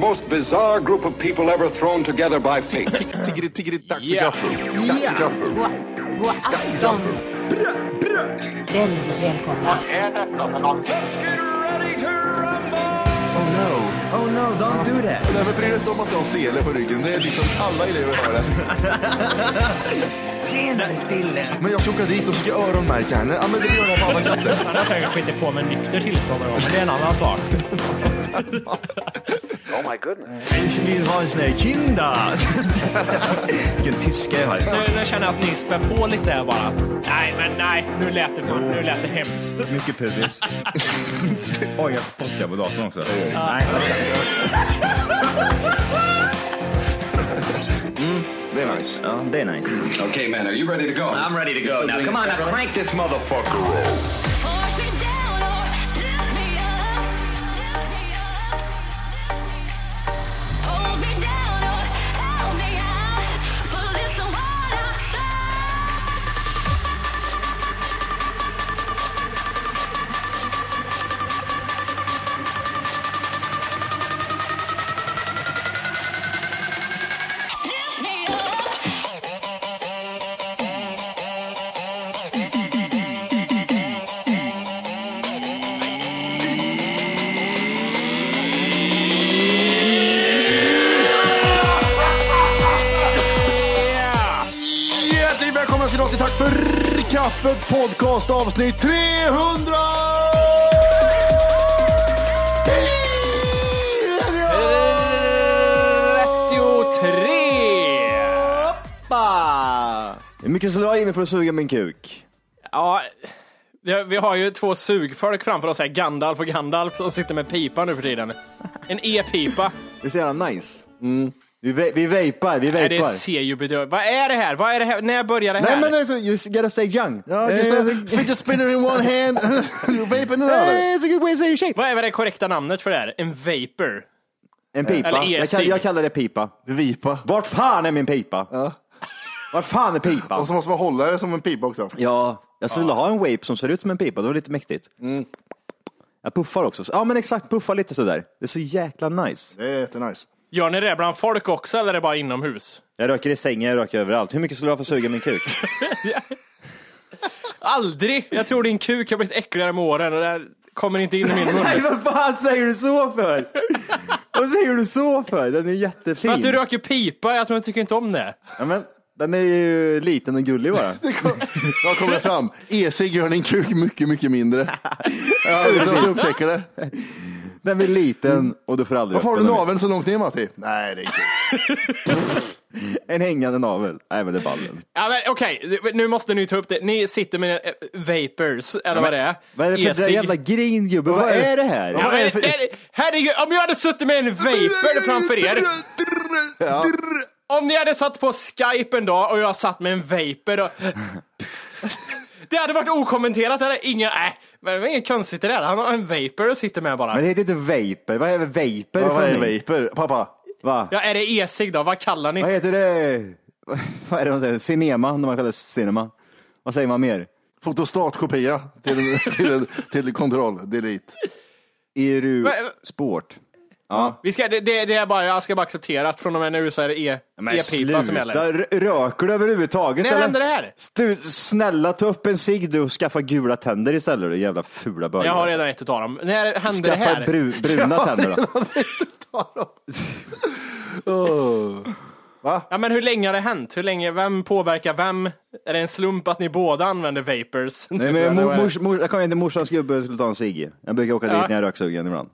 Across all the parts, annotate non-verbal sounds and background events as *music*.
Most bizarre group of people ever thrown together by fate. Tiggeri, tiggeri, dack för gaffel. För gaffel. God afton! Väldigt välkomna. Oh no, oh no, don't do that. Nej, men bry dig inte om att du har sele på ryggen. Det är liksom alla elever har det. Senare Dille. Men jag ska åka dit och ska öronmärka henne. Ja, men det gör jag på alla katter. Han har säkert skitit på med nykter tillstånd men det är en annan sak. Ich vill ha en sån här kinda. *laughs* Vilken tyska jag har. Nu, nu känner jag att ni spär på lite här bara. Nej, men nej, nu lät det, för, nu lät det hemskt. Mycket pubis. *laughs* Oj, jag spottar på datorn också. Nej, Det är nice. det är nice. okay, man, are you ready to go? I'm ready to go now. Come on, now crank this motherfucker. Podcast avsnitt 300! Hur mycket skulle du ha i mig för att suga min kuk? Ja, vi har ju två sugfolk framför oss här, Gandalf och Gandalf, som sitter med pipa nu för tiden. En e-pipa. Det är så jävla nice. Vi, ve- vi vapar, vi Nej, det vapar. ser ju bedrövligt Vad är det här? Vad är det här? När börjar det här? Nej men alltså, you gotta stay young. Eh, det. Fidget spinner in one hand, *laughs* vape in another. It's a good way to say your shape. Vad är det korrekta namnet för det här? En vapor? En pipa. Eller jag, e-cigg. kallar, jag kallar det pipa. Vipa. Vart fan är min pipa? Ja. Vart fan är pipan? Och så måste man hålla det som en pipa också. Ja, jag skulle ha en vape som ser ut som en pipa, det var lite mäktigt. Jag puffar också. Ja men exakt, puffar lite sådär. Det är så jäkla nice. Det är jättenice. Gör ni det bland folk också eller är det bara inomhus? Jag röker i sängen, jag röker överallt. Hur mycket skulle du ha för att suga min kuk? *laughs* Aldrig! Jag tror din kuk har blivit äckligare med åren och det här kommer inte in i min mun. *laughs* Nej vad fan säger du så för? Vad säger du så för? Den är jättefin. För att du röker pipa, jag tror jag tycker inte om det. ja, men, den är ju liten och gullig bara. Vad kommer fram? E-cigg gör din kuk mycket, mycket mindre. *laughs* Utan att du upptäcker det. Den blir liten och du får aldrig Varför har du naveln så långt ner Matti? Nej, det är kul. *laughs* En hängande navel. Nej men det är ballen. Ja, men Okej, nu måste ni ta upp det. Ni sitter med eh, vapors, eller vad det är. Vad är det för där E-cigg. jävla gringubbe? Vad är det här? Ja, Vad är men, det för- det- herregud, om jag hade suttit med en vapor framför er. Ja. Om ni hade satt på Skype en dag och jag satt med en vapor och... Det hade varit okommenterat eller inga... Nej, men det var inget konstigt i det där. Han har en vapor och sitter med bara. Men det heter inte vapor. Vad är vapor för vad är vapor? Pappa? Va? Ja, är det e-cigg då? Vad kallar ni Vad heter det? *laughs* Vad är det? man säger? Cinema, när man kallar det cinema. Vad säger man mer? Fotostatkopia till, *laughs* till, till kontroll, delete. Eru sport. Ja. Vi ska, det, det, det är bara, jag ska bara acceptera att från och med nu så är det e, Men e-pipa som gäller. r- röker du överhuvudtaget När eller? hände det här? Du, snälla ta upp en cigg du och skaffa gula tänder istället du jävla fula bögar. Jag har redan ett utav dem. När hände det Skaffa här? bru, bruna tänder då. *laughs* Ja, men hur länge har det hänt? Hur länge, vem påverkar vem? Är det en slump att ni båda använder vapors? Nej, men mor, mors, mor, jag kommer inte morsans gubbe skulle ta en cigg. Jag brukar åka Ja. dit när jag är röksugen ibland.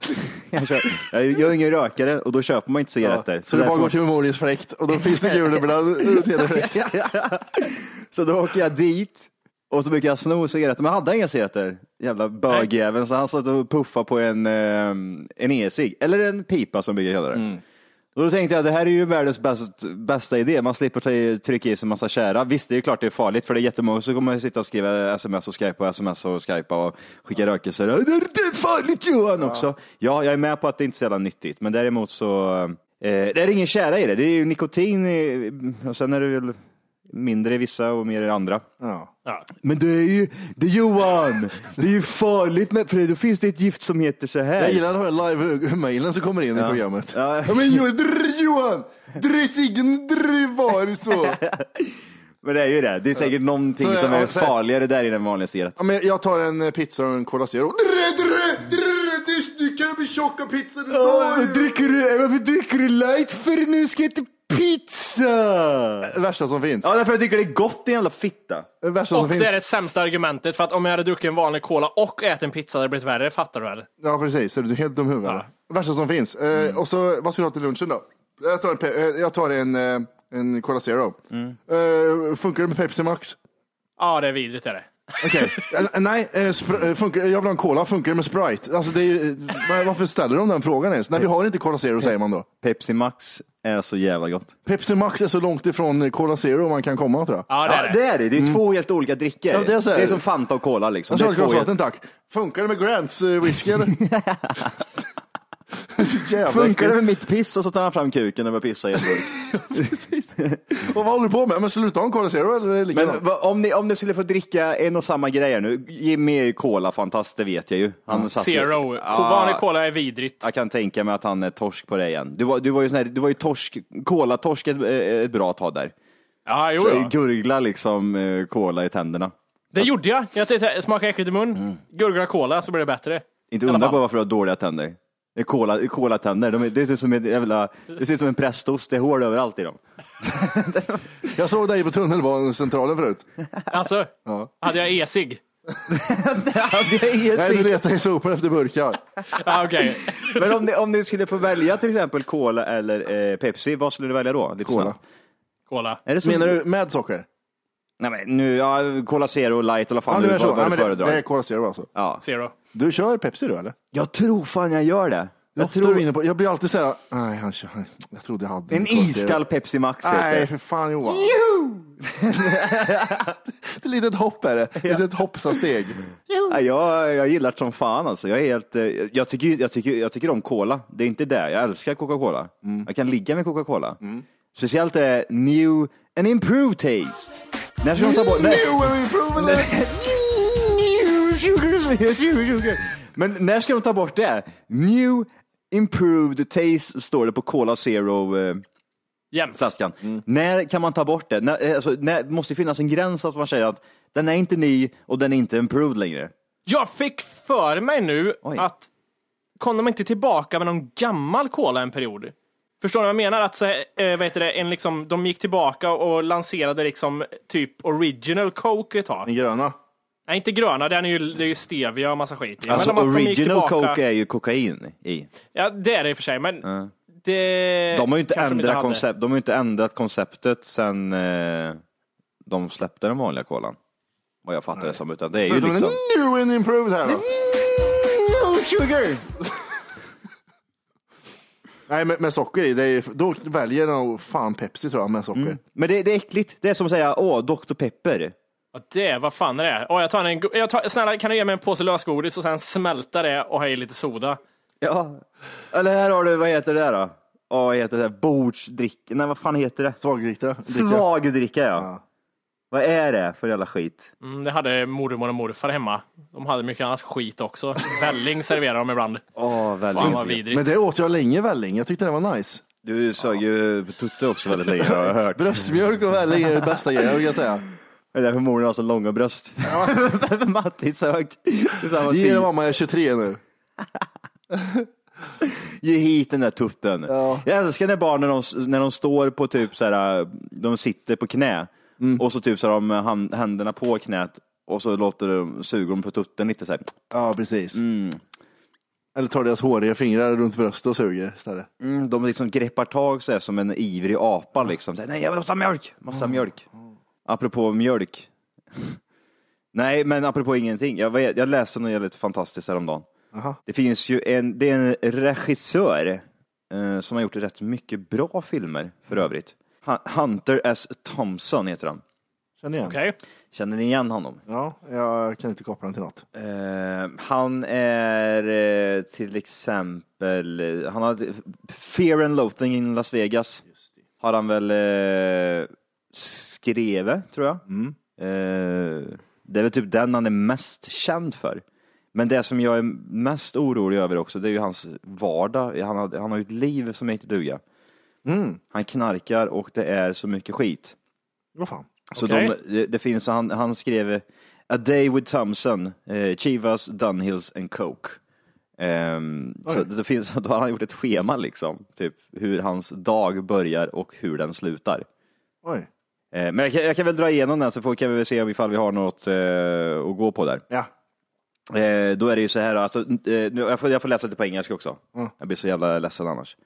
Jag, kör, jag, är ingen rökare och då köper man inte cigaretter. Så du bara går till Memorias fläkt och då finns det gul ibland. fläkt. Så då åker jag dit och så brukar jag sno cigaretter, men hade inga cigaretter. Jävla bögjäveln, så han satt och puffade på en, eh, en e-cigg, eller en pipa som brukar kalla det. Mm. Och då tänkte jag, det här är ju världens bäst, bästa idé. Man slipper ta trycka i sig en massa kära. Visst, det är ju klart det är farligt, för det är jättemånga som kommer sitta och skriva sms och skypa och sms och skypa och skicka rökelser. Det är, farligt Johan också. Ja, jag är med på att det inte är så jävla nyttigt, men däremot så, eh, det är ingen kära i det. Det är ju nikotin i, och sen är det väl mindre i vissa och mer i andra. Ja. Ja. Men det är ju, det är Johan, det är ju farligt med, för då finns det ett gift som heter så här. Jag gillar de här live-mailen som kommer in i programmet. Ja. men Johan, drr, Johan, drr ciggen, drr var så. Men det är ju det, det är säkert någonting Så, som ja, är farligare där i den vanliga cigarett. Ja, men jag tar en eh, pizza och en Cola Zero. Drr, drr, drr, det- Du kan bli tjock av ju. dricker du, varför dricker du light för nu ska jag äta pizza? Det värsta som finns. Ja, därför jag tycker det är gott din jävla fitta. Det värsta Och som det finns. är det sämsta argumentet för att om jag hade druckit en vanlig cola och ätit en pizza hade det blivit värre, fattar du väl? Ja, precis. Är du helt dum i huvudet? Det värsta som finns. Eh, och så, vad ska du ha till lunchen då? Jag tar en, pe- eh, jag tar en, eh, en Cola Zero. Eh, funkar det med Pepsi Max? Ja, det är vidrigt är det. Okej, Eh, nej, eh, spr- eh, funkar, jag vill ha en Cola. Funkar det med Sprite? Alltså, det är, ju- var- varför ställer de den frågan ens? Nej, vi har inte Cola Zero säger man då. Pepsi Max är så jävla gott. Pepsi Max är så långt ifrån Cola Zero man kan komma tror jag. Ja, det är Ja, det. det är det. Det är två helt olika drickor. Ja, det är så här- som Fanta och Cola liksom. Jag Det är ett glas två helt... vatten tack. Funkar det med Grants eh, whisky eller? *laughs* Funkar det med mitt piss och så tar han fram kuken och börjar pissa i en burk. *laughs* Och vad håller du på med? Men sluta ha en Cola Zero eller Men likadant? va, om, ni, om ni skulle få dricka en och samma grej här nu, Jimmy är cola fantast, det vet jag ju. Han ju- Zero. Ja, Vanlig cola är vidrigt. Jag kan tänka mig att han är torsk på det igen. Du var, du var ju, sån här, du var ju torsk, cola-torsk ett, ett bra tag där. Ja, jo, Så ja. Gurgla liksom eh, cola i tänderna. Det gjorde jag. Jag smakar äckligt i mun. Gurgla cola så blir det bättre. Inte undra på varför du har dåliga tänder. Det är cola, cola-tänder, de är, det ser ut som en jävla, det ser ut som en prästost, det är hål överallt i dem. *laughs* Jag såg dig på tunnelbanecentralen förut. *laughs* Alltså, hade jag e-cigg? *laughs* Ja, det är Nej, du sick. letar i sopor efter burkar. Ja, okej. Men om ni, om ni skulle få välja till exempel cola eller eh, Pepsi, vad skulle du välja då? Lite Cola. snabbt. Cola. Är det så? Menar du med socker? Nej men nu, ja, Cola Zero light eller vad Ja, fan du du, är så. vad, Ja, du det, föredrar. det är Cola Zero alltså. Ja. Zero. Du kör Pepsi du eller? Jag tror fan jag gör det. Jag Ofta tror... inne på, jag blir alltid såhär, nej han kör, jag trodde jag hade En Cola Zero." iskall Pepsi Max heter Nej det. för fan Johan. *laughs* Ett litet hopp är det, ett litet hoppsasteg. Ja, jag, jag gillar det som fan alltså. Jag, är helt, eh, jag, tycker, jag, tycker, jag tycker om cola. Det är inte det. Jag älskar Coca-Cola. Jag kan ligga med Coca-Cola. Speciellt är new and improved taste. När ska de ta bort... *laughs* Men när ska de ta bort det? New improved taste står det på Cola Zero eh, Jämt. flaskan. När kan man ta bort det? När, eh, alltså, när, det måste finnas en gräns att man säger att den är inte ny och den är inte improved längre. Jag fick för mig nu Oj. att kom de inte tillbaka med någon gammal cola en period? Förstår ni vad jag menar? Att så, eh, vad heter det, en liksom, de gick tillbaka och lanserade liksom typ original Coke ett tag. Den gröna. Nej, inte gröna, den är ju, det är ju stevia och massa skit i. Alltså Men de- att de gick original tillbaka- Coke är ju kokain i. Ja, det är det i och för sig, men det... De har ju inte, ändrat, koncept, de har ju inte ändrat konceptet sen eh, de släppte den vanliga kolan. Vad jag fattar det som. Utan det är ju Förutom liksom... en new and improved här då. sugar! Nej med, med socker i, det är, då väljer nog fan Pepsi tror jag med socker. Men det, det är äckligt. Det är som att säga, åh, Dr Pepper. Ja, det, vad fan är det? Åh, jag tar en, jag tar, snälla, kan du ge mig en påse lösgodis och sen smälta det och ha i lite soda? Ja. Eller här har du, vad heter det där då? Åh, vad heter det? Bordsdricka? Nej, vad fan heter det? Svagdricka. Svagdricka, ja. Ja. Vad är det för jävla skit? Mm, det hade mormor och morfar hemma. De hade mycket annat skit också. Välling serverar de ibland. *laughs* Åh, väldigt. Fan vad vidrigt. Men det åt jag länge välling. Jag tyckte det var nice. Du sög ju tutte också väldigt länge har jag hört. *laughs* Bröstmjölk och välling är det bästa grejen, vill jag säga. Det är därför mor har så långa bröst. *laughs* Matti sög Ge det mamma, jag är 23 nu. Ge hit den där tutten. Ja. Jag älskar när barnen när de, när de står på typ så här, de sitter på knä Mm. och så typ så har de hand, händerna på knät och så låter de, suger de på tutten lite så här. Ja, precis. Mm. Eller tar deras håriga fingrar runt bröstet och suger istället. Mm, de liksom greppar tag så här, som en ivrig apa liksom. Så här, Nej, jag måste ha mjölk, måste ha mjölk. Apropå mjölk. *laughs* Nej, men apropå ingenting. Jag, vet, jag läste något jävligt fantastiskt häromdagen. Aha. Det finns ju en, det är en regissör eh, som har gjort rätt mycket bra filmer för övrigt. Hu- Hunter S. Thompson heter han. Känner igen. Okej. Känner ni igen honom? Ja, jag kan inte koppla den till något. Eh, han är eh, till exempel, eh, han har Fear and Loathing in Las Vegas. Har han väl eh, skrivit, tror jag. Eh, det är väl typ den han är mest känd för. Men det som jag är mest orolig över också, det är ju hans vardag. Han har, han har ju ett liv som inte duga. Han knarkar och det är så mycket skit. Vad fan. Så Okej. de, det, det finns, han, han skrev A Day with Thompson, eh, Chivas, Dunhills and Coke. Ehm, så det finns, *laughs* då har han gjort ett schema liksom, typ hur hans dag börjar och hur den slutar. Oj. Eh, men jag kan, jag kan väl dra igenom den så får, kan vi väl se om ifall vi har något eh, att gå på där. Ja. Eh, då är det ju så här, alltså, eh, nu, jag, får, jag får läsa lite på engelska också. Jag blir så jävla ledsen annars.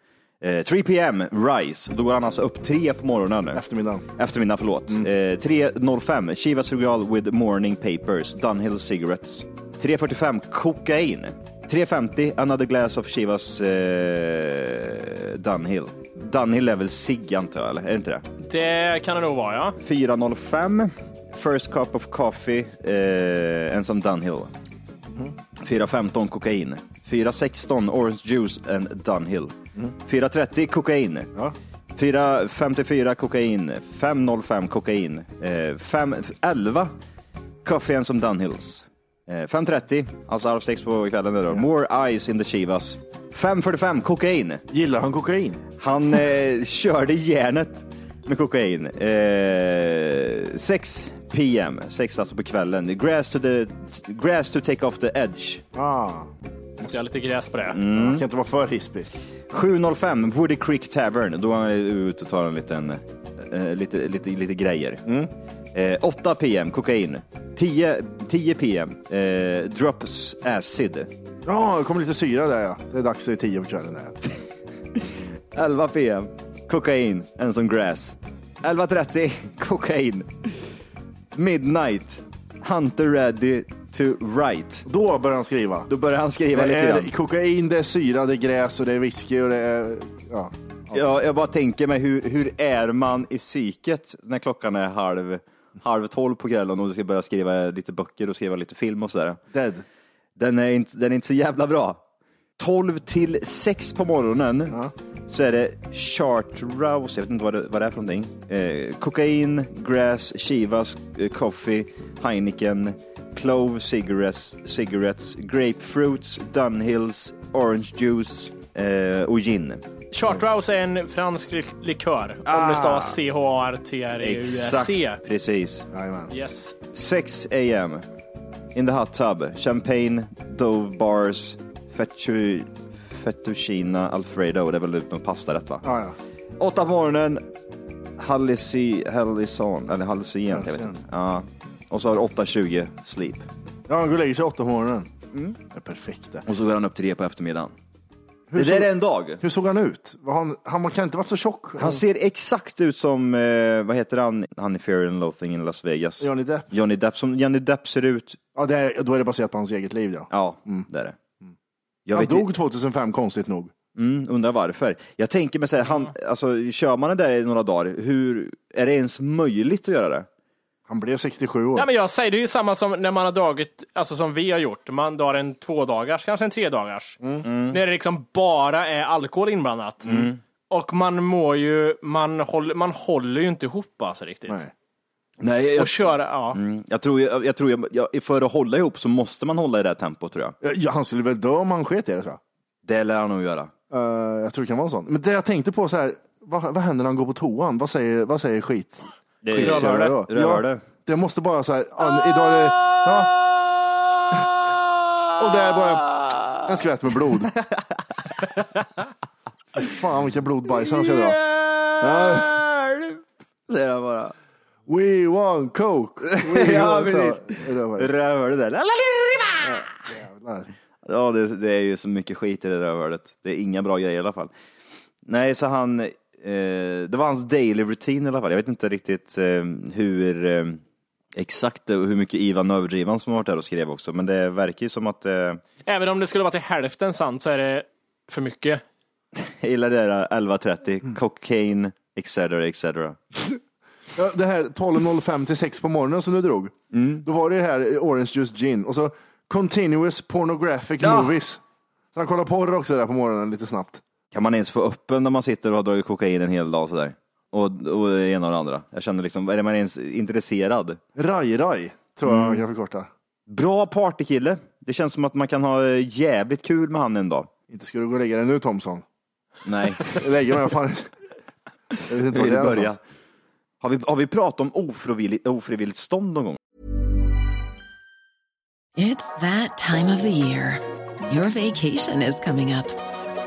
Eh, 3 PM, Rise. Då går han alltså upp tre på morgonen. Eftermiddagen. Eftermiddag, förlåt. Mm. Eh, 3.05, Chivas Regal with morning papers, Dunhill cigarettes. 3.45, kokain. 3.50, another glass of Chivas eh, Dunhill. Dunhill är väl cigg antar jag, eller? Är det inte det? Det kan det nog vara, ja. 4.05, first cup of coffee eh, and some Dunhill. 4.15, kokain. 4.16, orange juice and Dunhill. 4.30, kokain. Ja. 4.54 kokain, 5.05 kokain, eh, 5.11 Coffee and some Dunhills. Eh, 5.30, alltså halv sex på kvällen då. More ice in the Chivas. 5.45 kokain. Gillar han kokain? Han eh, körde järnet med kokain. Eh, 6 PM, 6 alltså på kvällen. Grass to, the, grass to take off the edge. Ah. Ska jag ha lite gräs på det. Mm. Kan inte vara för hispig. 7.05 Woody Creek Tavern. Då är han ute och tar en liten, eh, lite, lite, lite grejer. Eh, 8 PM, kokain. 10, 10 PM, eh, drops acid. Ja, det kommer lite syra där ja. Det är dags i tio på kvällen där. 11 *laughs* PM, kokain and some grass. 11.30, kokain. Midnight, Hunter ready to write. Då börjar han skriva. Då börjar han skriva Det lite är grann. kokain, det är syra, det är gräs och det är whisky och det är... Ja. Ja, jag bara tänker mig hur, hur är man i psyket när klockan är halv, halv tolv på kvällen och du ska börja skriva lite böcker och skriva lite film och sådär. Dead. Den är inte, den är inte så jävla bra. 12 till 6 på morgonen så är det chartreuse, jag vet inte vad det, vad det är för någonting. Eh, kokain, grass, Chivas, eh, coffee, Heineken, clove cigarettes, cigarettes grapefruits, Dunhills, orange juice eh, och gin. Chartreuse är en fransk lik- likör. Om det stavas C-H-A-R-T-R-E-U-S-C. Exakt, precis. Jajamän. Yes. 6 a.m. In the hot tub. Champagne, Dove bars, fettu, fettuccina alfredo. Det är väl någon pastarätt va? Ja, ja. 8 på morgonen. Hallisi, Hallison, eller Hallucin, jag vet Hallucin. inte. Ja. Och så har du 8.20 sleep. Ja, han går och lägger sig åtta på morgonen. Det är perfekt det. Och så går han upp det på eftermiddagen. Hur det såg, där är en dag. hur såg han ut? Var han, han kan inte varit så tjock. Han ser exakt ut som, eh, vad heter han, han i Fear and Loathing in Las Vegas. Johnny Depp. Johnny Depp, som Johnny Depp ser ut. Ja, det är, då är det baserat på hans eget liv ja. Ja, det är det. Jag Han vet dog 2005 konstigt nog. Mm, undrar varför. Jag tänker mig så här, han, alltså, kör man det där i några dagar, hur, är det ens möjligt att göra det? Han blev 67 år. Ja, men jag säger det är ju samma som när man har dragit, alltså som vi har gjort. Man drar en två dagars, kanske en tre dagars. När det liksom bara är alkohol inblandat. Och man mår ju, man håller, man håller ju inte ihop alltså riktigt. Nej. Nej, jag, Och köra, ja. mm, jag tror, jag, jag tror jag, jag, för att hålla ihop så måste man hålla i det här tempot tror jag. Ja, han skulle väl dö om han sket i det tror jag. Det lär han nog göra. Eh, jag tror det kan vara sånt. Men det jag tänkte på så här, vad, vad händer när han går på toan? Vad säger, vad säger skit? Det skit Rövhål. ska jag göra då? Rövhål. Ja, det måste bara så här, ja, idag är det, ja. Och där bara en skvätt med blod. *laughs* Fy Fan vilka blodbajs han ska dra. Ja. Säger han bara. We want coke. *laughs* We Ja, want precis. så. Rövhål. Rövhål det där. Jävlar. Ja, det, det är ju så mycket skit i det rövhålet. Det är inga bra grejer i alla fall. Nej, så han, det var hans daily routine i alla fall. Jag vet inte riktigt eh, hur eh, exakt och hur mycket Ivan överdrivan som har varit där och skrev också, men det verkar ju som att eh, Även om det skulle vara till hälften sant så är det för mycket. *laughs* jag gillar det där 11.30, Mm. cocaine, etc. etc. *laughs* Ja, det här 12.05 till 6 på morgonen som du drog. Mm. Då var det här Orange Juice Gin och så Continuous Pornographic Ja. Movies. Så han kollar porr också där på morgonen lite snabbt. Kan man ens få öppen när man sitter och har dragit kokain en hel dag sådär? Och, och det ena och det andra. Jag känner liksom, är man ens intresserad? Raj Raj tror Mm. jag man kan förkorta. Bra partykille. Det känns som att man kan ha eh, jävligt kul med han en dag. Inte ska du gå och lägga dig nu Thomson. Nej, Lägga mig, fan. Jag vet inte vad det är börja. Har vi, har vi pratat om ofrivilligt, ofrivilligt stånd någon gång? It's that time of the year. Your vacation is coming up.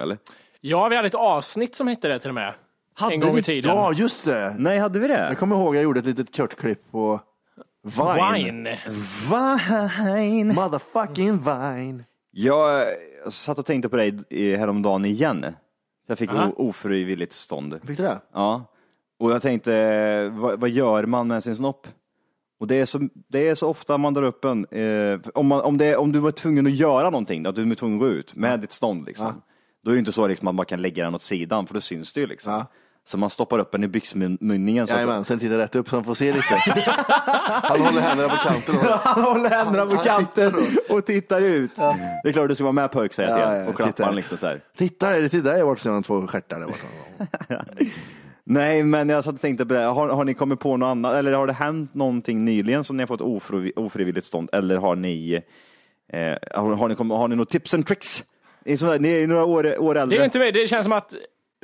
Eller? Ja, vi hade ett avsnitt som hette det till och med. en gång i tiden. Ja, just det. Nej, hade vi det? Jag kommer ihåg jag gjorde ett litet kort klipp på Vine. Wine. Vine. Motherfucking Vine. Jag satt och tänkte på dig i- häromdagen igen. Jag fick o- ofrivilligt stånd. Fick du det? Ja. Och jag tänkte, vad, vad gör man med sin snopp? Och det är så, det är så ofta man drar upp en, eh, om, man, om, det, om du var tvungen att göra någonting, att du var tvungen att gå ut med ditt stånd liksom. Då är det inte så liksom, att man kan lägga den åt sidan, för då syns det ju liksom. Ja. Så man stoppar upp den i byxmunningen. Så att- Jajamän, sen tittar rätt upp så han får se lite. han håller händerna på kanten. Och... *laughs* Han håller händerna på kanten tittar och tittar ut. Det är klart du ska vara med på säger jag Ja, till ja, och klappa titta. den liksom så här. Titta, är det till dig vart ser man två stjärtar där borta? *laughs* Nej, men jag satt och tänkte på det. Har, har ni kommit på något annat? Eller har det hänt någonting nyligen som ni har fått ofriv, ofrivilligt stånd? Eller har ni, eh, har, har ni, har ni några tips and tricks? Ni är, sådär, ni är ju några år, år Det äldre. är ju inte mer, det känns som att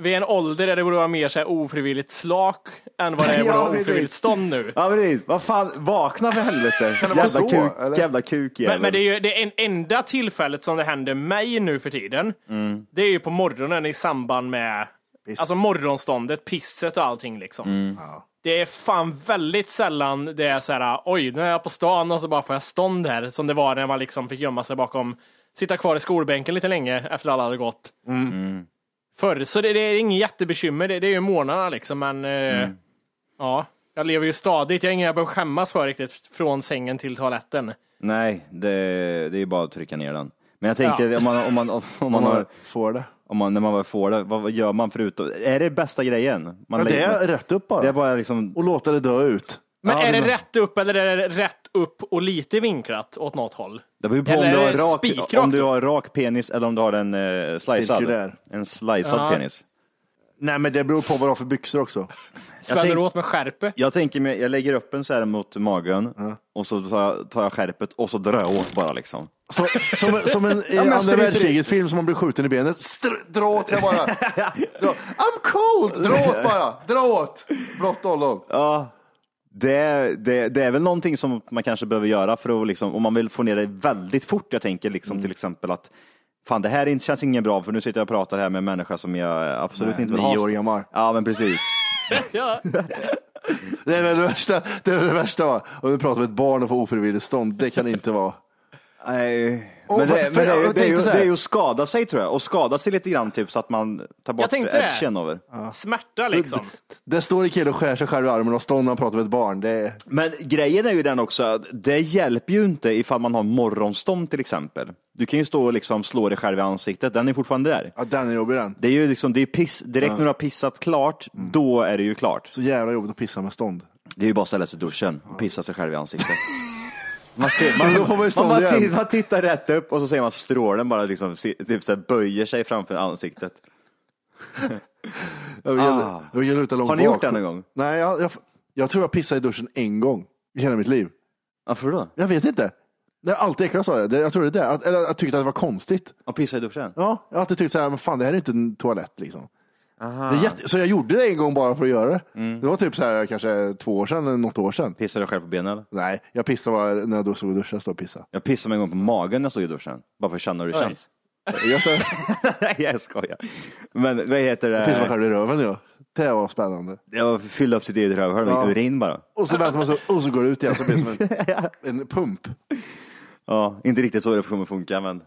vid en ålder där det borde vara mer så här ofrivilligt slak än vad det är *laughs* Ja, ofrivilligt stånd nu. Ja, precis. Vad fan, vakna för helvete. Kan det vara jävla, så, kuk, eller? jävla kukjävel. Men, men det är ju det en, enda tillfället som det händer mig nu för tiden. Mm. Det är ju på morgonen i samband med Piss. alltså morgonståndet, pisset och allting liksom. Mm. Det är fan väldigt sällan det är så här, oj, nu är jag på stan och så bara får jag stånd här. Som det var när man liksom fick gömma sig bakom, sitta kvar i skolbänken lite länge efter alla hade gått. Mm. Förr, så det, det är inget jättebekymmer, det, det är ju månaderna liksom, men eh, Mm. ja. Jag lever ju stadigt, jag har inget jag behöver skämmas för riktigt, från sängen till toaletten. Nej, det, det är ju bara att trycka ner den. Men jag tänker, Ja. om man, om man, om man Man har, får det. om man, när man väl får det, vad, vad gör man förutom, är det bästa grejen? Man Ja, det lägger- är rätt upp bara. det är bara liksom, Och låta det dö ut. Men Ja, är det men- rätt upp eller är det rätt upp och lite vinklat åt något håll? Det beror på om du, har rak, om du har rak penis eller om du har en uh, slicead. En slicead Ja. penis. Nej, men det beror på vad du har för byxor också. *laughs* Spänner du åt med skärpe? Jag tänker mig, jag lägger upp en så här mot magen och så tar jag, tar jag skärpet och så drar jag åt bara liksom. Så, som, som en *laughs* i Ja, andra världskriget-film som man blir skjuten i benet. Str- dra åt jag bara. *laughs* Dra. I'm cold! Dra åt bara. Dra åt. Blått ollon. Ja, Det, det, det är väl någonting som man kanske behöver göra för att, liksom, om man vill få ner det väldigt fort. Jag tänker liksom Mm. till exempel att fan det här inte- känns inget bra för nu sitter jag och pratar här med en människa som jag absolut Nej, inte vill nio ha. år gammal. Ja men precis. *laughs* Ja. *laughs* Det är väl det värsta, det är väl det värsta va? Om du pratar med ett barn och får ofrivilligt stånd, det kan inte vara. Nej. Men, det, men det, är det, är ju, det är ju att skada sig tror jag och skada sig lite grann typ så att man tar bort edgen över. Smärta liksom. Det står en kille och skär sig själv i armen och när han pratar med ett barn. Det. Men grejen är ju den också att det hjälper ju inte ifall man har morgonstånd till exempel. Du kan ju stå och liksom slå dig själv i ansiktet, den är fortfarande där. Ja, den är jobbig den. Det är ju liksom, det är piss, direkt när du har pissat klart, då är det ju klart. Så jävla jobbigt att pissa med stånd. Det är ju bara att ställa sig i duschen och pissa sig själv i ansiktet. *laughs* Man, ser, *laughs* man, man man, ti- man tittar rätt upp och så ser man strålen bara liksom, typ så böjer sig framför ansiktet. Jag vill, Ah. jag vill luta långt Har ni bak. gjort det någon gång? Nej, jag, jag, jag tror jag pissade i duschen en gång i hela mitt liv. Varför då? Jag vet inte. Det har alltid äcklat sa jag. Det, jag tror det är det. Att, eller jag tyckte att det var konstigt. Att pissa i duschen? Ja, jag har alltid tyckt så här, men fan det här är inte en toalett liksom. Det är jätte, så jag gjorde det en gång bara för att göra det. Mm. Det var typ så här kanske två år sedan eller något år sedan. Pissade du själv på benen eller? Nej, jag pissade bara när jag då stod och duschade, stod och pissade. Jag pissade mig en gång på magen när jag stod i duschen. Bara för att känna hur det Oj. känns. *laughs* Jag, Nej, *laughs* jag skojar. Men vad heter pissade mig själv i röven ja. Det var spännande. Jag fyllde upp sitt eget rövhål med Ja. urin bara. Och så väntar man så, och så går det ut igen så blir det som en, *laughs* en pump. Ja, inte riktigt så det kommer funka men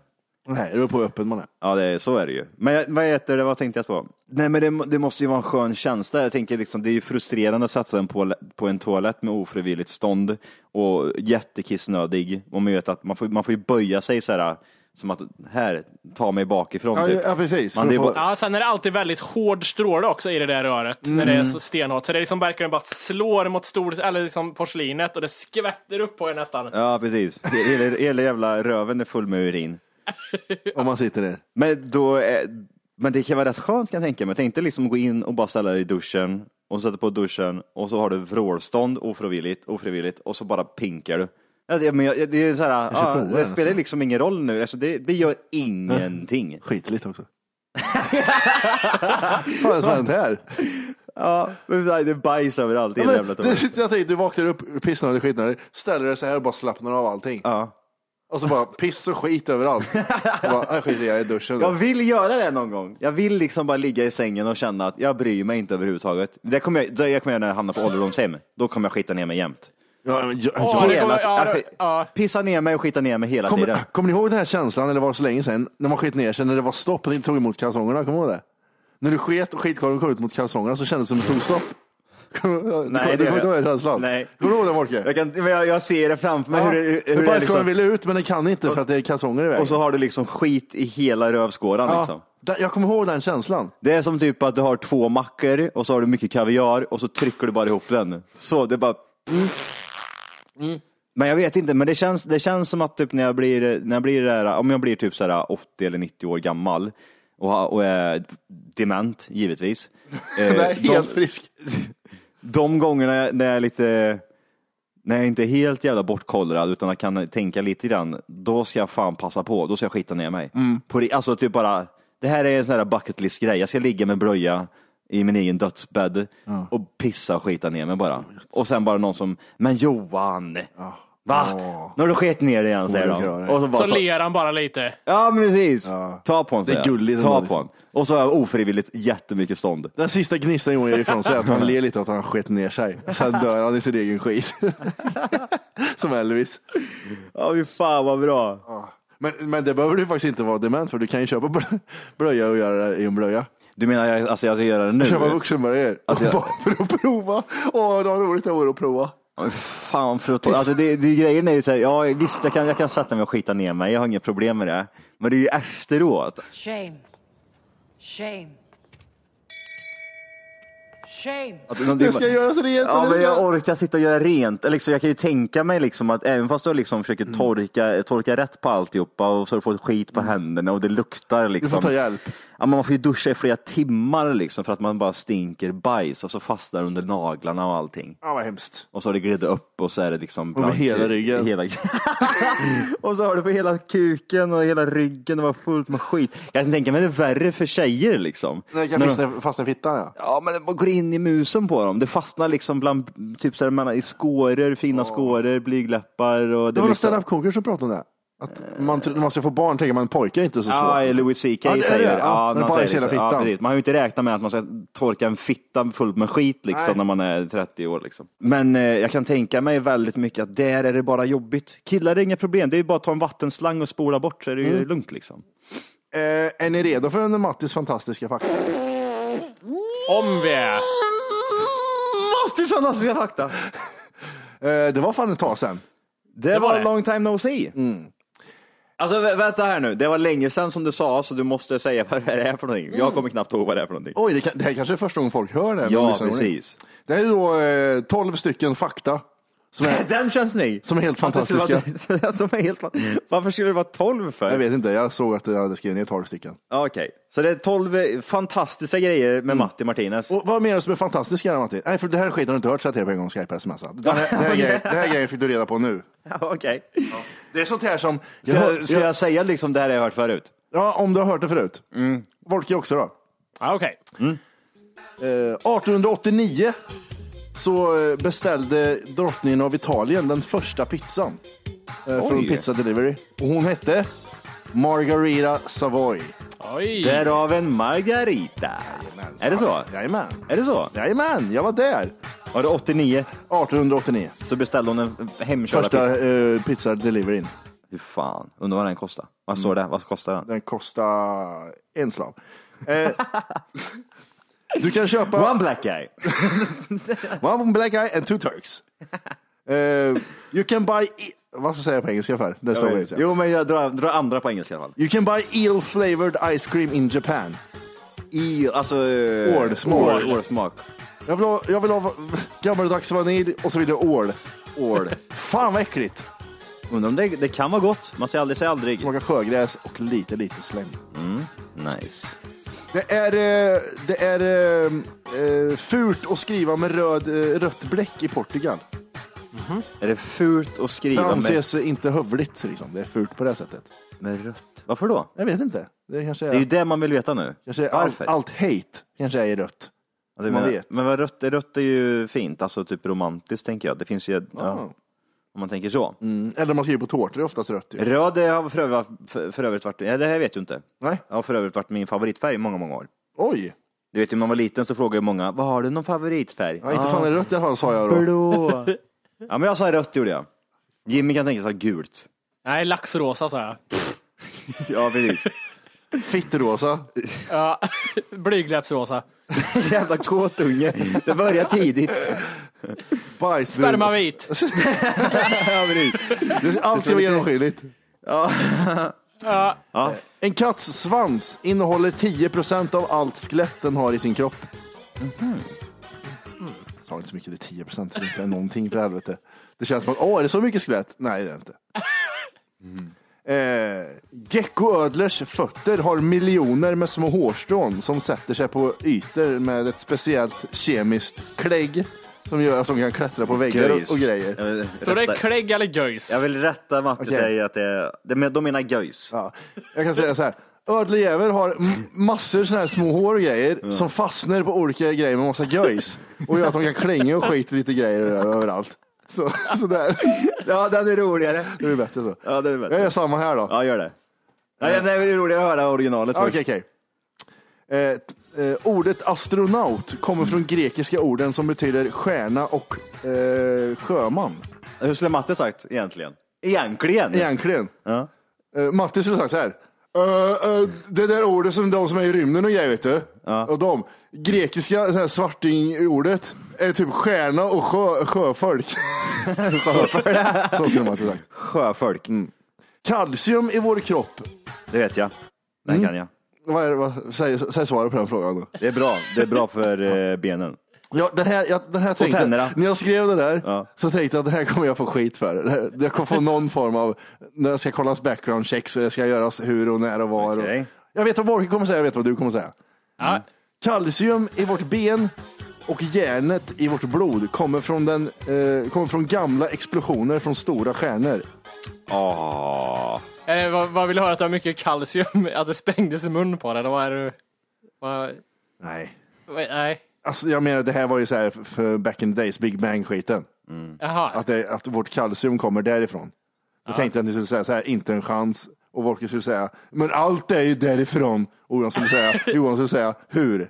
Nej, det beror på hur öppen man är. ja, det är, så är det ju. Men jag- vad heter det, vad tänkte jag på? Nej men det, det måste ju vara en skön känsla. Jag tänker liksom, det är ju frustrerande att satsa en på, på en toalett med ofrivilligt stånd och jättekissnödig. Och man vet att man får, man får ju böja sig så här, som att här, ta mig bakifrån Ja, typ. ja precis. Man, För det att är få- bara, Ja, sen är det alltid väldigt hård stråle också i det där röret. När det är så stenhårt. Så det är liksom verkligen bara slår mot stol, eller liksom porslinet och det skvätter upp på er nästan. ja precis. Hela, hela jävla röven är full med urin. *laughs* Om man sitter där. Men, då, är- men det kan vara rätt skönt kan jag tänka mig. Tänk dig liksom gå in och bara ställa dig i duschen och sätta på duschen och så har du vrålstånd ofrivilligt, ofrivilligt och så bara pinkar du. Ja, det, men jag- det, är så här, prova det spelar alltså. liksom ingen roll nu. Alltså det, det gör ingenting. *laughs* Skiter lite också. Vad har hänt här? Ja, men det är bajs överallt Ja, men, det, jag tänkte, du vaknar upp pissnödig, skitnödig, ställer dig så här och bara slappnar av allting. Ja. Och så bara piss och skit överallt. Jag bara, jag skiter jag i duschen. Jag vill göra det någon gång. Jag vill liksom bara ligga i sängen och känna att jag bryr mig inte överhuvudtaget. Det kommer jag, det jag kommer göra när jag hamnar på ålderdomshem. Då kommer jag skita ner mig jämt. Ja, men, jag, Ja, jag, det Hela- kommer- ja, det- skit- ja. Pissa ner mig och skita ner mig hela tiden. kommer, kommer ni ihåg den här känslan, eller var det så länge sedan, när man skit ner sig, när det var stopp och inte tog emot kalsongerna? Kommer du ihåg det? När du sket och skitkorven kom ut mot kalsongerna så kändes det som att det tog stopp. Du- Nej, du kommer inte ihåg känslan? Nej. Kommer du ihåg den Wolke? Jag, kan, men jag, jag ser det framför mig Ja, hur, hur hur liksom, vill ut men den kan inte för att det är kalsonger i vägen. Och så har du liksom skit i hela rövskåran ja, liksom. jag kommer ihåg den känslan. Det är som typ att du har två mackor och så har du mycket kaviar och så trycker du bara ihop den. Så det är bara... Mm. Men jag vet inte, men det känns, det känns som att typ när jag blir, när jag blir där, om jag blir typ så här 80 eller 90 år gammal och, och är dement givetvis. *laughs* eh, Nej, helt frisk. *laughs* de gångerna när jag är lite, när jag inte är helt jävla bortkollrad utan jag kan tänka lite grann, då ska jag fan passa på, då ska jag skita ner mig. Mm. På, ri- alltså typ bara, det här är en sån här bucket list grej, jag ska ligga med blöja i min egen dödsbädd och pissa och skita ner mig bara. Och sen bara någon som, men Johan, va? Nu har du skit ner dig igen säger de. Och så bara, Så ta, ler han bara lite. ja men precis, Ja. ta på honom Det är säger jag. gulligt Ta på liksom. honom. Och så har jag ofrivilligt jättemycket stånd. Den sista gnistan Johan ger ifrån sig är att han ler lite åt att han sket ner sig. Sen dör han i sin egen skit. *laughs* Som Elvis. Ja fy fan vad bra. Men, men det behöver du faktiskt inte vara dement för. Du kan ju köpa blö- blöja och göra det i en blöja. Du menar jag, alltså jag ska göra det nu? Köpa vuxenblöjor. Alltså, jag- *laughs* Bara för att prova. Åh, var roligt det var att prova. Fan för att ta, alltså det, det, grejen är ju så här, ja visst jag kan, jag kan sätta mig och skita ner mig, jag har inga problem med det. Men det är ju efteråt. Shame. Shame. Shame. Att det- Det ska göras rent. Ja men jag orkar sitta och göra rent. Eller Liksom, jag kan ju tänka mig liksom att även fast du liksom försöker Mm. torka, torka rätt på alltihopa och så har du fått skit på händerna och det luktar Du liksom. får ta hjälp. Ja, man får ju duscha i flera timmar liksom för att man bara stinker bajs och så fastnar under naglarna och allting. Ja, vad hemskt. Och så har det glidit upp och så är det liksom Över hela ryggen. Hela... *laughs* och så har du på hela kuken och hela ryggen och var fullt med skit. Jag kan tänka mig det är värre för tjejer liksom. Det kan När de- fastna, fastna i fittan ja. Ja, men man går in i musen på dem. Det fastnar liksom bland, typ så här, man, i skåror, fina skåror, blygdläppar och Det var en blir så- stand-up-komiker som pratade om det. Att man, när man ska få barn tänker man en pojke är inte så svårt. Ja, Louis CK Ja, det säger det. det. Ja, han bajs säger det. Ja, precis. man har ju inte räknat med att man ska torka en fitta full med skit liksom, Nej. när man är 30 år. Liksom. Men eh, jag kan tänka mig väldigt mycket att där är det bara jobbigt. Killar är inga problem, det är bara att ta en vattenslang och spola bort så är det ju Mm. lugnt. Liksom. Eh, är ni redo för en Mattis fantastiska fakta? Om vi är. Mattis fantastiska fakta! Eh, det var fan ett tag sedan. Det, var var det. long time no see. Alltså vä- vänta här nu, det var länge sedan som du sa så du måste säga vad det är för någonting. Jag kommer knappt ihåg vad det är för någonting. Oj, det, kan, det här kanske är första gången folk hör det. de Ja, lyssnar på det. precis. Det här är då eh, 12 stycken fakta som är, *laughs* Den känns ny. som är helt fantastiska. vara- *laughs* som är helt fan- Varför skulle det vara 12 för? Jag vet inte, jag såg att jag hade skrivit ner 12 stycken. Okej, så det är 12 fantastiska grejer med Matti Martinez. Och vad menar du som är fantastiska Matti? Nej, för det här skiten har du inte hört, så jag på en gång, Skype smsa. Det här, det, här grejen, det här grejen fick du reda på nu. *laughs* Ja, Okej. Det är sånt här som... Ska, Jag, jag, ska jag säga liksom det här jag hört förut? ja, om du har hört det förut. Mm. Volke också då. Ja, Okej. Eh, 1889 så eh, beställde drottningen av Italien den första pizzan eh, från. Pizza Delivery. Och hon hette Margarita Savoy. Oj. Därav en margarita. Är det så? Jajamän. Är det så? Jajamän, jag var där. Var det 89 1889. så beställde hon en hemkörda Första pizza? eh, Pizza Deliveryn. Hur fan, undrar vad den kostar. Vad står det? Vad kostar den? Den kostar en slav. Eh, *laughs* du kan köpa... One black guy. *laughs* One black guy and two turks. Eh, you can buy... E- vad ska jag säga på engelska för? Det står det. Jo, men jag drar, drar andra på engelska i alla fall. You can buy eel flavored ice cream in Japan. I, alltså... eh, Ålsmak. ål- Ålsmak. Jag vill ha, jag vill ha gammaldags vanilj och så vill jag ål. Ål. Fan vad äckligt. Undrar om det, det kan vara gott. Man säger aldrig säga aldrig. Smakar sjögräs och lite, lite slem. Nice. Det är, eh, det är eh, eh, fult att skriva med röd, eh, rött bläck i Portugal. Är det fult att Det skriva med, anses inte hövligt. Liksom. Det är fult på det sättet. med rött? Varför då? Jag vet inte. Det kanske är, Det är ju det man vill veta nu. kanske är allt, Varför? allt hate kanske är i rött. Ja, det man menar- vet. Men vad rött, rött är ju fint, alltså typ romantiskt tänker jag. Det finns ju, Ja. Om man tänker så. Mm. Eller man skriver på tårtor är det oftast rött. Ju. Röd det har för övrigt, för, för övrigt varit, ja, det här vet jag inte. Nej. Det har för övrigt varit min favoritfärg i många, många år. Oj! Du vet, när man var liten så frågade ju många, vad har du någon favoritfärg? Ja, inte fan är det rött i alla fall sa jag då. Blå. ja, men jag sa rött gjorde jag. Jimmy kan tänka sig gult. Nej, laxrosa sa jag. *laughs* Ja, precis. Fittrosa. Ja, *laughs* blygdläppsrosa. *laughs* Jävla kåtunge. Det börjar tidigt. *laughs* Bajsbrun. Spermavit. *laughs* ja, precis. Det- Allt ska vara genomskinligt. Ja. Ja. En katts svans innehåller 10% av allt skelett den har i sin kropp. Mm. Sa inte så mycket, det är 10 procent, det är inte någonting för helvete. Det känns som att, åh, är det så mycket skelett? Nej, det är det inte. *laughs* Eh, Geckoödlers fötter har miljoner med små hårstrån som sätter sig på ytor med ett speciellt kemiskt klägg som gör att de kan klättra på väggar och, och grejer. Jag Så det är klägg eller göjs? Jag vill rätta Matti Okej. säger att det är, det men- de menar göjs. Ja, jag kan säga så här. Ödlejävel har massor såna här små hår och grejer som fastnar på olika grejer med massa göjs och gör att de kan klänga och skita lite grejer överallt. Så, så där. Ja, den är roligare. Det är bättre så. Ja, det är Jag bättre. gör samma här då. Ja, gör det. Nej, det är roligare att höra originalet Okej, först. okej. Eh, eh, ordet astronaut kommer från grekiska orden som betyder stjärna och eh, sjöman. Hur skulle Matte sagt egentligen? Egentligen? Egentligen. Ja. Uh, Matti skulle sagt så här. "Eh, eh, det där ordet som de som är i rymden och grejer vet du. Och de. Grekiska så här, svarting-ordet är typ stjärna och sjö, sjöfolk. *laughs* så skulle Matti sagt. Sjöfolk. Kalcium i vår kropp. Det vet jag. Den Mm. kan jag. Vad är det, vad, säg, säg svaret på den frågan då. Det är bra. Det är bra för eh, benen. Ja, den här, jag, den här tänkte, tänderna. när jag skrev det där Ja. så tänkte jag att det här kommer jag få skit för. Det här- Jag kommer få någon form av, när jag ska kollas background check så det ska göras hur och när och var. Okej. Och, Jag vet vad Wolke kommer säga, jag vet vad du kommer säga. Ja. Kalcium i vårt ben och järnet i vårt blod kommer från, den, eh, kommer från gamla explosioner från stora stjärnor. Åh. Eh, vad, vad vill du höra? Att du har mycket kalcium? *laughs* Att det sprängdes i mun på dig? Eller vad är det? Vad, Nej. vad, nej. Alltså, jag menar, det här var ju så här för- back in the days, Big Bang-skiten. Jaha. Att, det, att vårt kalcium kommer därifrån. Då tänkte jag att ni skulle säga så här, inte en chans. Och Wolke skulle säga, men allt är ju därifrån. Och Johan skulle säga, *laughs* Johan skulle säga, hur?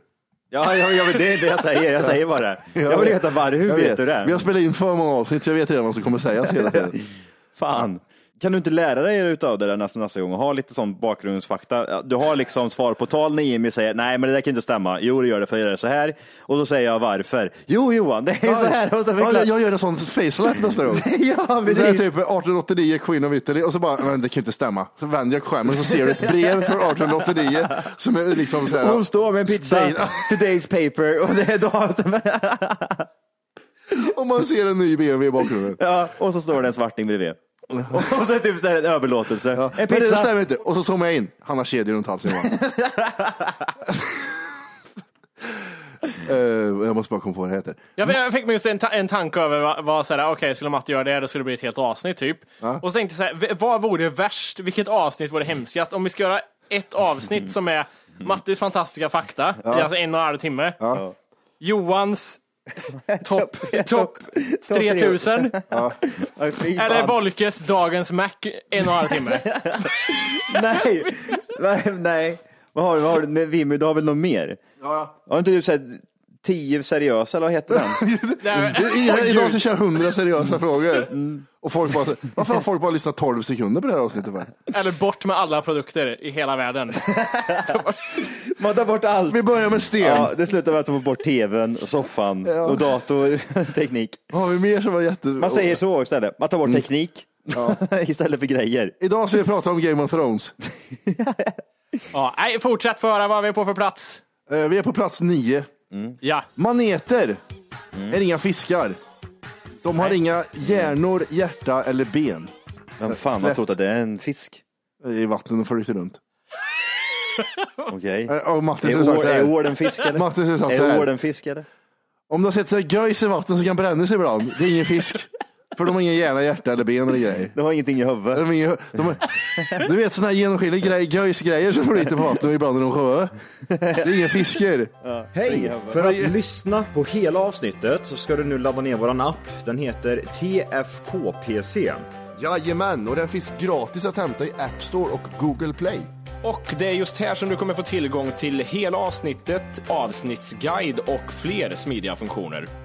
Ja, ja, ja, men det är det jag säger. Jag säger bara det. Jag vill veta varför. Hur Jag vet du det? Vi har spelat in för många avsnitt så jag vet redan vad som kommer sägas hela tiden. *laughs* Fan. Kan du inte lära dig utav det där nästa, nästa gång och ha lite sån bakgrundsfakta? Ja, Du har liksom svar på tal när Jimmy säger nej men det där kan inte stämma. Jo det gör det för jag gör det så här. Och så säger jag varför. Jo Johan, det är så här. Och så ja, jag, gör en sån facelap nästa gång. *laughs* ja, Det är precis. typ 1889, Queen of Italy och så bara, men det kan inte stämma. Så vänder jag skärmen och så ser du ett brev från 1889 som är liksom så här. Hon står med en pizza, today's paper och det är datum. Och man ser en ny BMW i bakgrunden. Ja, och så står det en svarting bredvid. Och så är det typ så här en överlåtelse. En Men det pizza. stämmer inte. Och så zoomar jag in. Han har kedjor runt halsen. Johan. *laughs* Eh, jag måste bara komma på vad det heter. Jag, jag fick mig just en, ta- en tanke över vad, vad såhär, okej, skulle Matte göra det, då skulle det bli ett helt avsnitt typ. Och så tänkte jag såhär, v- vad vore värst? Vilket avsnitt vore hemskast? Om vi ska göra ett avsnitt som är Mattis fantastiska fakta, i alltså en och en halv timme. Johans *laughs* topp top 3000. *laughs* Ja. Eller Volkes dagens Mac, en och en halv timme. *laughs* Nej, nej, nej. Vad har du? Vad har du? Vimmy, du har väl något mer? Ja. Har inte du sett tio seriösa eller vad heter den? *laughs* Idag så kör jag hundra seriösa frågor. Och folk bara, varför har folk bara lyssnat 12 sekunder på det här avsnittet? För? Eller bort med alla produkter i hela världen. *laughs* Man tar bort allt. Vi börjar med sten. Ja, det slutar med att ta bort tvn, soffan Ja. och datorteknik. *laughs* Vad har vi mer som var jätte... Man säger så istället. Man tar bort teknik istället för grejer. Idag ska vi prata om Game of Thrones. Ja, nej, fortsätt föra vad vi är på för plats. Eh, Vi är på plats nio. Ja. Maneter är inga fiskar. De har inga hjärnor, hjärta eller ben. Vem fan har Slätt. trott att det är en fisk? I vattnet och flyter runt. *laughs* Okej. Eh, Och Matte Är skulle sagt år- så här. är ål en fisk eller? *laughs* Matte skulle sagt så Är här. ål en fisk eller? Om du har sett så här göjs i vatten som kan brännas ibland, det är ingen fisk. *laughs* För de har ingen hjärna, hjärta eller ben eller grejer. De har ingenting i huvudet. De har ingen, de har, du vet sådana här genomskinliga grej, göjsgrejer som flyter på vattnet och ibland är de sjö. Det är inga fiskar. Hej! För att lyssna på hela avsnittet så ska du nu ladda ner våran app. Den heter TFKPC. Jajamän, och den finns gratis att hämta i App Store och Google Play. Och det är just här som du kommer få tillgång till hela avsnittet, avsnittsguide och fler smidiga funktioner.